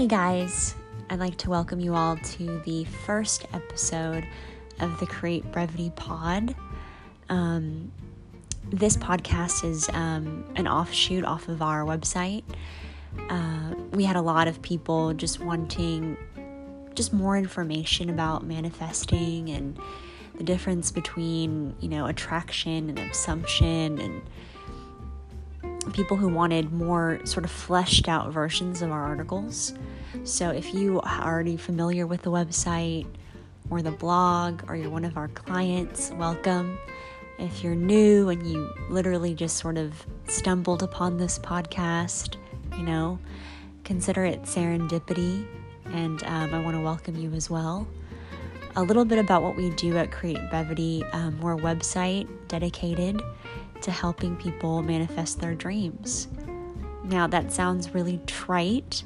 Hey guys, I'd like to welcome you all to the first episode of the Create Brevity Pod. Um, this podcast is um, an offshoot off of our website. Uh, we had a lot of people just wanting just more information about manifesting and the difference between you know attraction and assumption and people who wanted more sort of fleshed out versions of our articles. So if you are already familiar with the website or the blog or you're one of our clients, welcome. If you're new and you literally just sort of stumbled upon this podcast, you know, consider it serendipity and um, I want to welcome you as well. A little bit about what we do at Create Brevity. Um, we're a website dedicated to helping people manifest their dreams. Now, that sounds really trite,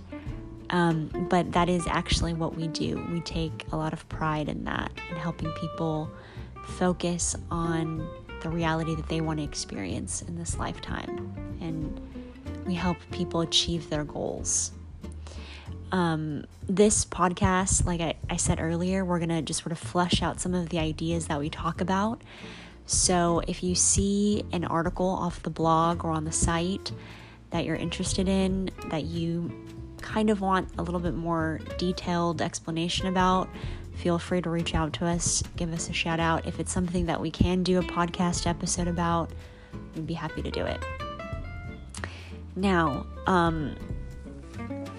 um, but that is actually what we do. We take a lot of pride in that, in helping people focus on the reality that they want to experience in this lifetime. And we help people achieve their goals. Um, this podcast, like I, I said earlier, we're going to just sort of flesh out some of the ideas that we talk about so if you see an article off the blog or on the site that you're interested in, that you kind of want a little bit more detailed explanation about, feel free to reach out to us, give us a shout out. If it's something that we can do a podcast episode about, we'd be happy to do it. Now, um,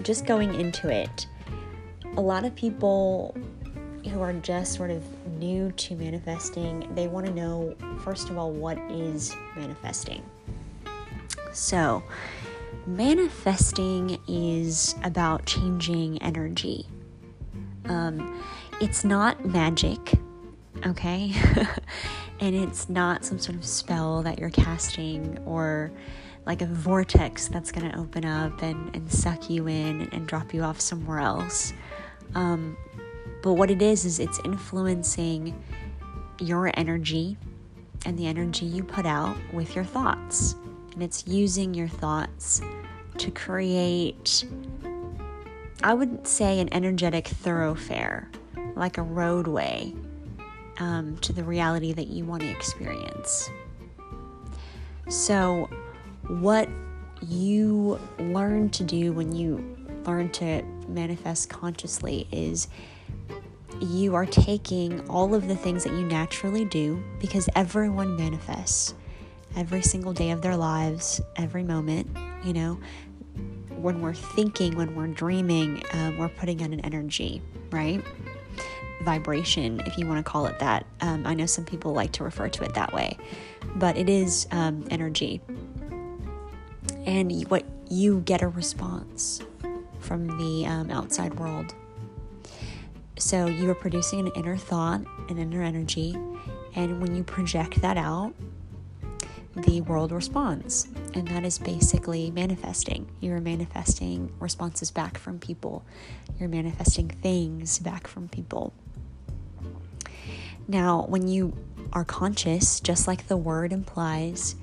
just going into it, a lot of people who are just sort of new to manifesting, they want to know, first of all, what is manifesting? So, manifesting is about changing energy. Um, it's not magic, okay? and it's not some sort of spell that you're casting or like a vortex that's going to open up and, and suck you in and drop you off somewhere else. Um, but what it is, is it's influencing your energy and the energy you put out with your thoughts. And it's using your thoughts to create, I would say, an energetic thoroughfare, like a roadway um, to the reality that you want to experience. So, what you learn to do when you learn to manifest consciously is you are taking all of the things that you naturally do because everyone manifests every single day of their lives, every moment, you know. When we're thinking, when we're dreaming, um, we're putting out an energy, right? Vibration, if you want to call it that. Um, I know some people like to refer to it that way, but it is um, energy. And what you get a response from the um, outside world so you are producing an inner thought, an inner energy, and when you project that out, the world responds. And that is basically manifesting. You're manifesting responses back from people, you're manifesting things back from people. Now, when you are conscious, just like the word implies,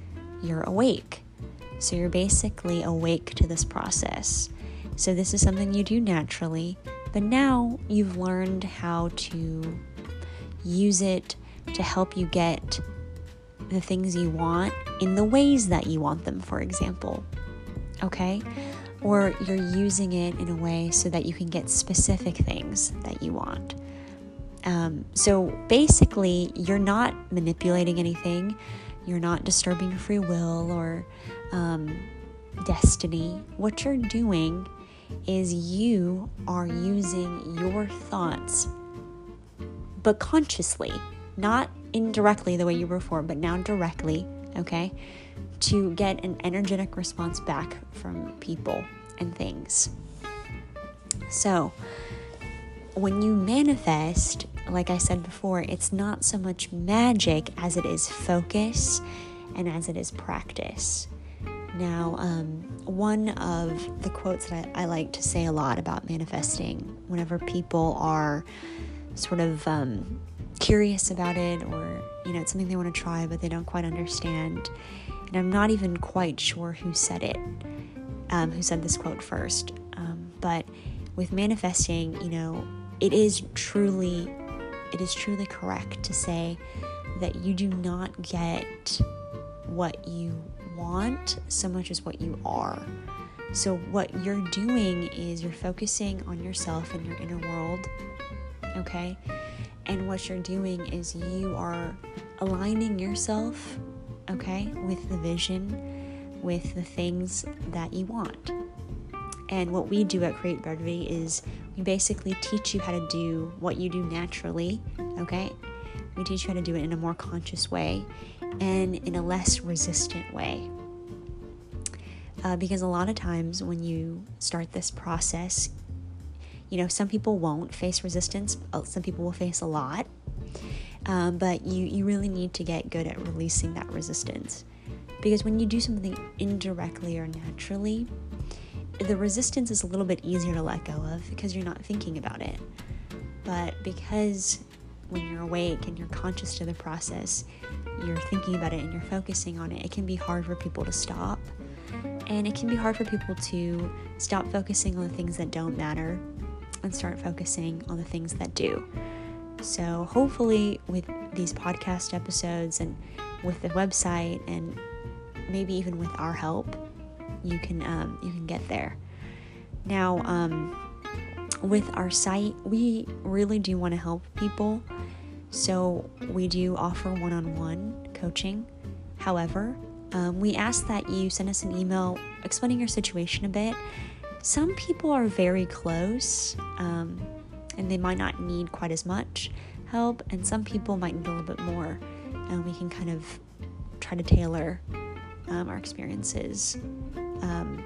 you're awake. So you're basically awake to this process. So, this is something you do naturally but now you've learned how to use it to help you get the things you want in the ways that you want them, for example. Okay? Or you're using it in a way so that you can get specific things that you want. Um, so basically, you're not manipulating anything, you're not disturbing free will or um, destiny. What you're doing is you are using your thoughts, but consciously, not indirectly the way you were before, but now directly, okay, to get an energetic response back from people and things. So, when you manifest, like I said before, it's not so much magic as it is focus and as it is practice. Now, um, one of the quotes that I, I, like to say a lot about manifesting whenever people are sort of um, curious about it or, you know, it's something they want to try but they don't quite understand. And I'm not even quite sure who said it, um, who said this quote first. Um, but with manifesting, you know, it is truly it is truly correct to say that you do not get what you want so much as what you are. So, what you're doing is you're focusing on yourself and your inner world, okay? And what you're doing is you are aligning yourself, okay, with the vision, with the things that you want. And what we do at Create Brevity is we basically teach you how to do what you do naturally, okay? We teach you how to do it in a more conscious way and in a less resistant way. Uh, because a lot of times when you start this process, you know, some people won't face resistance, uh, some people will face a lot. Um, but you, you really need to get good at releasing that resistance. Because when you do something indirectly or naturally, the resistance is a little bit easier to let go of because you're not thinking about it. But because when you're awake and you're conscious to the process, you're thinking about it and you're focusing on it, it can be hard for people to stop. And it can be hard for people to stop focusing on the things that don't matter and start focusing on the things that do. So, hopefully, with these podcast episodes and with the website, and maybe even with our help, you can um, you can get there. Now, um, with our site, we really do want to help people, so we do offer one-on-one coaching. However, um, we ask that you send us an email explaining your situation a bit. Some people are very close, um, and they might not need quite as much help, and some people might need a little bit more, and we can kind of try to tailor um, our experiences um,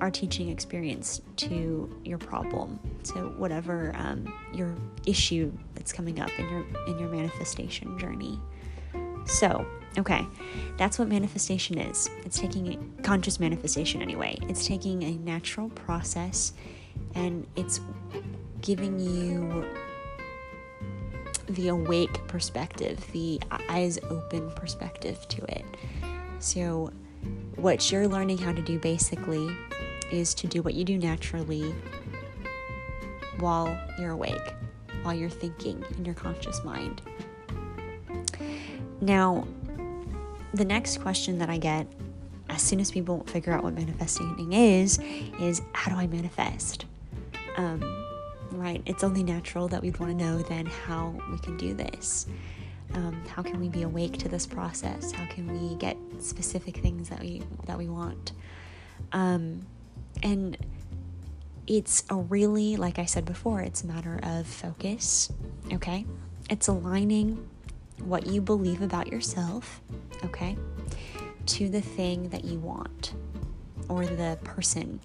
our teaching experience to your problem to whatever um, your issue that's coming up in your in your manifestation journey. So okay that's what manifestation is. It's taking a conscious manifestation anyway. It's taking a natural process and it's giving you the awake perspective the eyes open perspective to it. So what you're learning how to do basically is to do what you do naturally while you're awake, while you're thinking in your conscious mind. Now, the next question that I get as soon as people figure out what manifesting is, is how do I manifest? Um, right? It's only natural that we'd want to know then how we can do this. Um, how can we be awake to this process? How can we get specific things that we that we want? Um, and it's a really, like I said before, it's a matter of focus. Okay, it's aligning what you believe about yourself. Okay, to the thing that you want, or the person,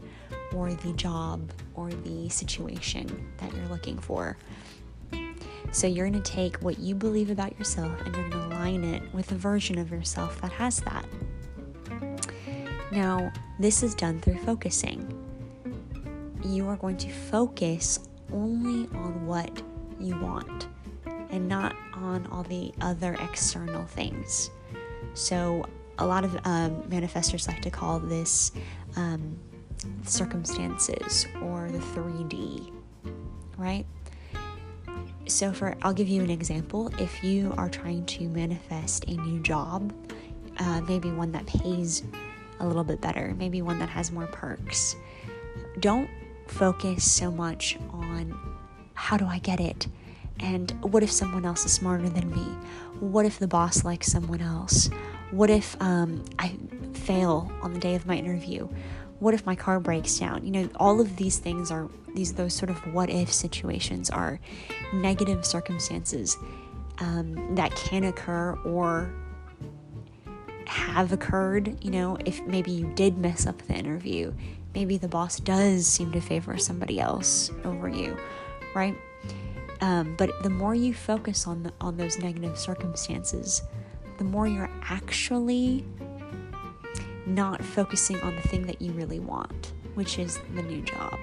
or the job, or the situation that you're looking for. So you're going to take what you believe about yourself and you're going to align it with a version of yourself that has that. Now, this is done through focusing. You are going to focus only on what you want and not on all the other external things. So, a lot of um, manifestors like to call this um, circumstances or the 3D, right? So, for I'll give you an example. If you are trying to manifest a new job, uh, maybe one that pays a little bit better, maybe one that has more perks, don't focus so much on how do I get it? And what if someone else is smarter than me? What if the boss likes someone else? What if um, I fail on the day of my interview? what if my car breaks down? You know, all of these things are these those sort of what if situations are negative circumstances um, that can occur or have occurred. You know, if maybe you did mess up the interview, maybe the boss does seem to favor somebody else over you, right? Um, but the more you focus on the, on those negative circumstances, the more you're actually not focusing on the thing that you really want, which is the new job.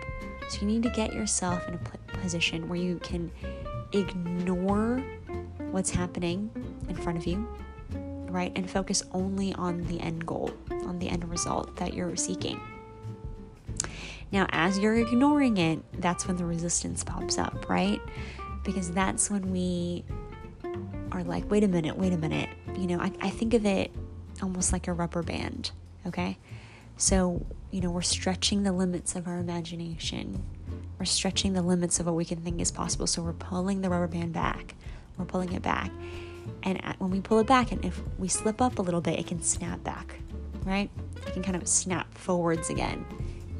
So you need to get yourself in a position where you can ignore what's happening in front of you, right? And focus only on the end goal, on the end result that you're seeking. Now, as you're ignoring it, that's when the resistance pops up, right? Because that's when we are like, wait a minute, wait a minute. You know, I, I think of it almost like a rubber band, okay? So, you know, we're stretching the limits of our imagination. We're stretching the limits of what we can think is possible. So we're pulling the rubber band back. We're pulling it back. And when we pull it back, and if we slip up a little bit, it can snap back, right? It can kind of snap forwards again.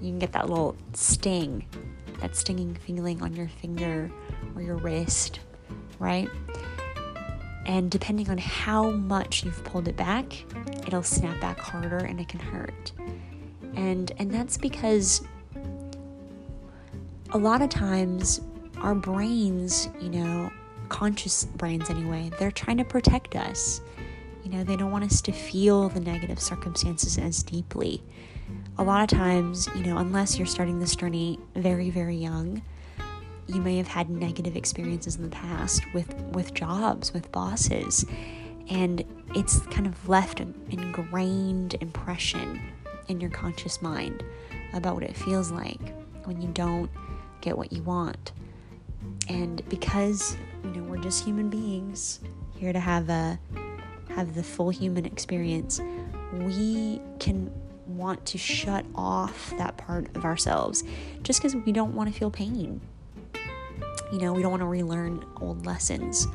You can get that little sting, that stinging feeling on your finger or your wrist, right? And depending on how much you've pulled it back, it'll snap back harder and it can hurt. And and that's because a lot of times our brains, you know, conscious brains anyway, they're trying to protect us. You know, they don't want us to feel the negative circumstances as deeply a lot of times, you know, unless you're starting this journey very, very young, you may have had negative experiences in the past with with jobs, with bosses, and it's kind of left an ingrained impression in your conscious mind about what it feels like when you don't get what you want. And because, you know, we're just human beings here to have a have the full human experience, we can want to shut off that part of ourselves just because we don't want to feel pain. You know, we don't want to relearn old lessons,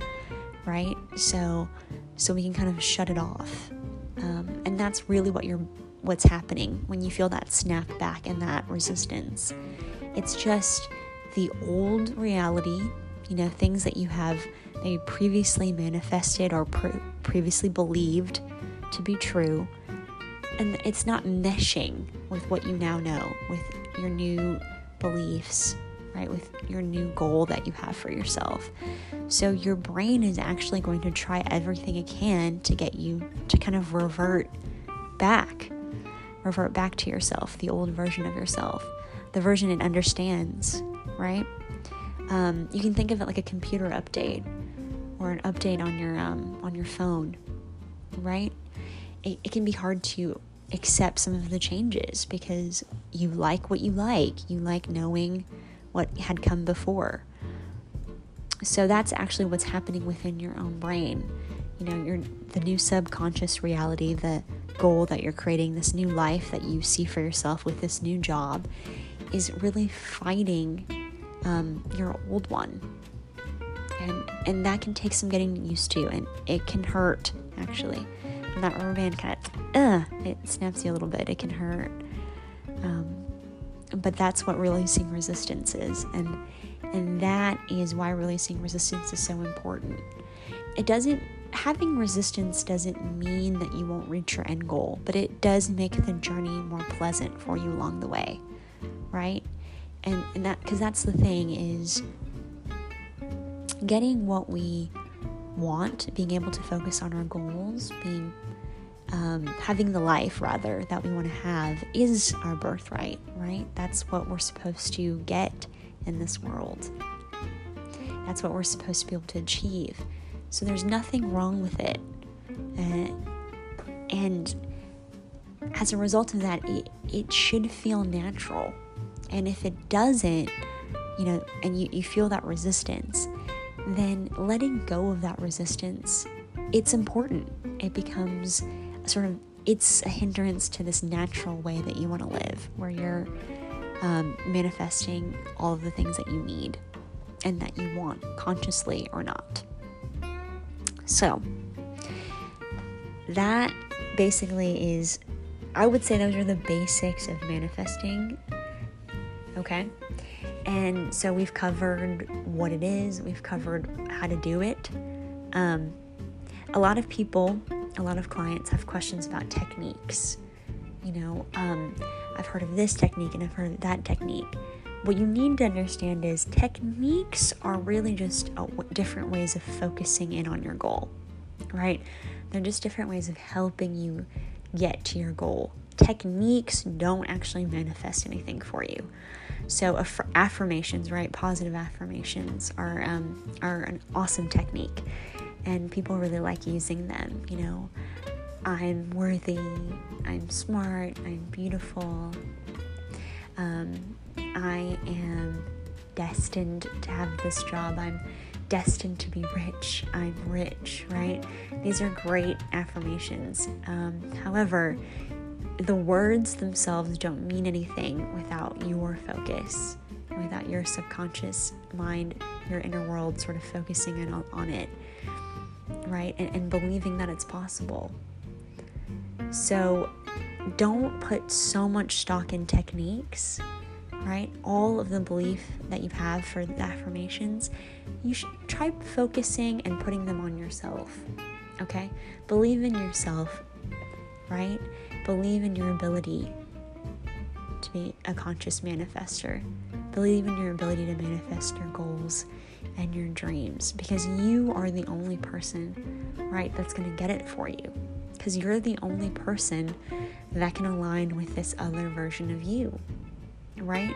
right? So, so we can kind of shut it off, um, and that's really what you're, what's happening when you feel that snap back and that resistance. It's just the old reality, you know, things that you have maybe previously manifested or pre- previously believed to be true and it's not meshing with what you now know, with your new beliefs, right? With your new goal that you have for yourself. So your brain is actually going to try everything it can to get you to kind of revert back, revert back to yourself, the old version of yourself, the version it understands, right? Um, you can think of it like a computer update or an update on your um, on your phone, right? It, it can be hard to accept some of the changes because you like what you like. You like knowing what had come before. So that's actually what's happening within your own brain. You know, your the new subconscious reality, the goal that you're creating, this new life that you see for yourself with this new job, is really fighting um, your old one, and and that can take some getting used to, and it can hurt actually that rubber band of, uh, it snaps you a little bit. It can hurt. Um, but that's what releasing resistance is, and and that is why releasing resistance is so important. It doesn't having resistance doesn't mean that you won't reach your end goal, but it does make the journey more pleasant for you along the way, right? And and that because that's the thing is getting what we want, being able to focus on our goals, being um, having the life rather that we want to have is our birthright, right? That's what we're supposed to get in this world. That's what we're supposed to be able to achieve. So there's nothing wrong with it. Uh, and as a result of that, it, it should feel natural. And if it doesn't, you know, and you, you feel that resistance, then letting go of that resistance, it's important. It becomes sort of it's a hindrance to this natural way that you want to live, where you're um, manifesting all of the things that you need and that you want, consciously or not. So, that basically is, I would say, those are the basics of manifesting. Okay? And so we've covered what it is, we've covered how to do it. Um, a lot of people a lot of clients have questions about techniques. You know, um, I've heard of this technique and I've heard of that technique. What you need to understand is techniques are really just different ways of focusing in on your goal, right? They're just different ways of helping you get to your goal. Techniques don't actually manifest anything for you. So aff- affirmations, right? Positive affirmations are um, are an awesome technique and people really like using them. You know, I'm worthy, I'm smart, I'm beautiful. Um, I am destined to have this job. I'm destined to be rich. I'm rich, right? These are great affirmations. Um, however, the words themselves don't mean anything without your focus, without your subconscious mind, your inner world sort of focusing in on, on it, right? And, and believing that it's possible. So don't put so much stock in techniques right? All of the belief that you have for the affirmations, you should try focusing and putting them on yourself. Okay? Believe in yourself, right? Believe in your ability to be a conscious manifester. Believe in your ability to manifest your goals and your dreams because you are the only person, right, that's going to get it for you. Because you're the only person that can align with this other version of you right?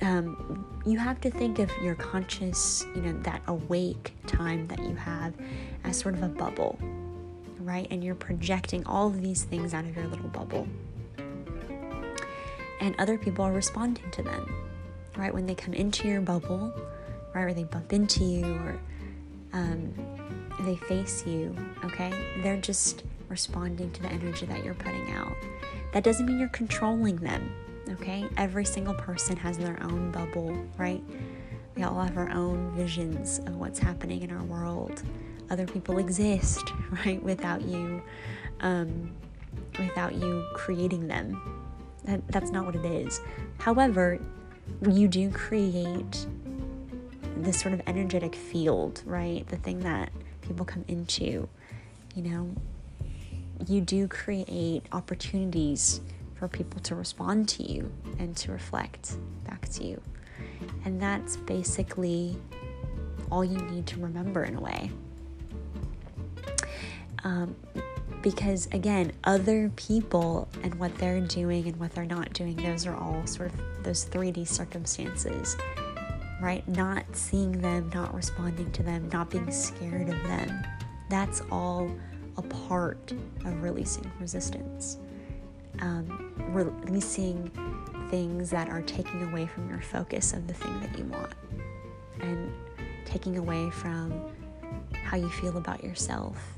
Um, you have to think of your conscious, you know, that awake time that you have as sort of a bubble, right? And you're projecting all of these things out of your little bubble. And other people are responding to them, right? When they come into your bubble, right? Or they bump into you or um, they face you, okay? They're just responding to the energy that you're putting out. That doesn't mean you're controlling them okay? Every single person has their own bubble, right? We all have our own visions of what's happening in our world. Other people exist, right, without you, um, without you creating them. That, that's not what it is. However, you do create this sort of energetic field, right? The thing that people come into, you know, you do create opportunities for people to respond to you and to reflect back to you. And that's basically all you need to remember in a way. Um, because again, other people and what they're doing and what they're not doing, those are all sort of those 3D circumstances, right? Not seeing them, not responding to them, not being scared of them. That's all a part of releasing resistance um, releasing things that are taking away from your focus of the thing that you want and taking away from how you feel about yourself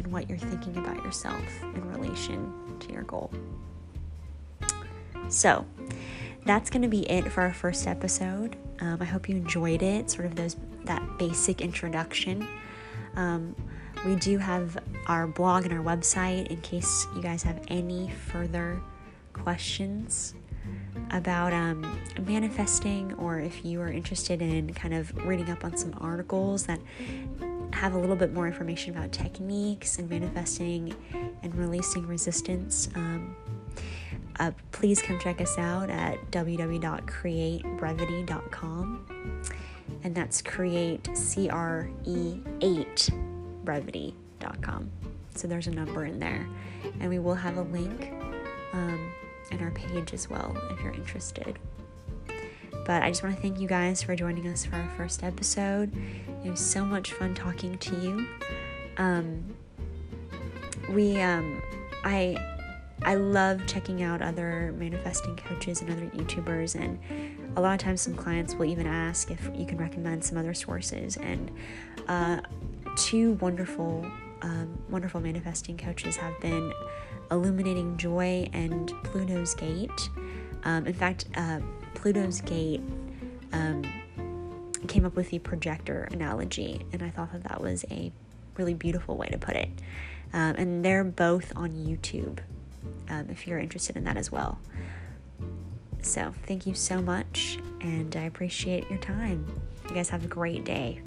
and what you're thinking about yourself in relation to your goal. So, that's going to be it for our first episode. Um, I hope you enjoyed it, sort of those that basic introduction. Um, we do have our blog and our website in case you guys have any further questions about um, manifesting or if you are interested in kind of reading up on some articles that have a little bit more information about techniques and manifesting and releasing resistance. Um, uh, please come check us out at www.createbrevity.com and that's create C R E 8 brevity.com. So there's a number in there. And we will have a link um, in our page as well if you're interested. But I just want to thank you guys for joining us for our first episode. It was so much fun talking to you. Um, we, um, I, I love checking out other manifesting coaches and other YouTubers, and a lot of times some clients will even ask if you can recommend some other sources. And uh, two wonderful, um, wonderful manifesting coaches have been Illuminating Joy and Pluto's Gate. Um, in fact, uh, Pluto's Gate um, came up with the projector analogy, and I thought that that was a really beautiful way to put it. Um, and they're both on YouTube um, if you're interested in that as well. So, thank you so much, and I appreciate your time. You guys have a great day.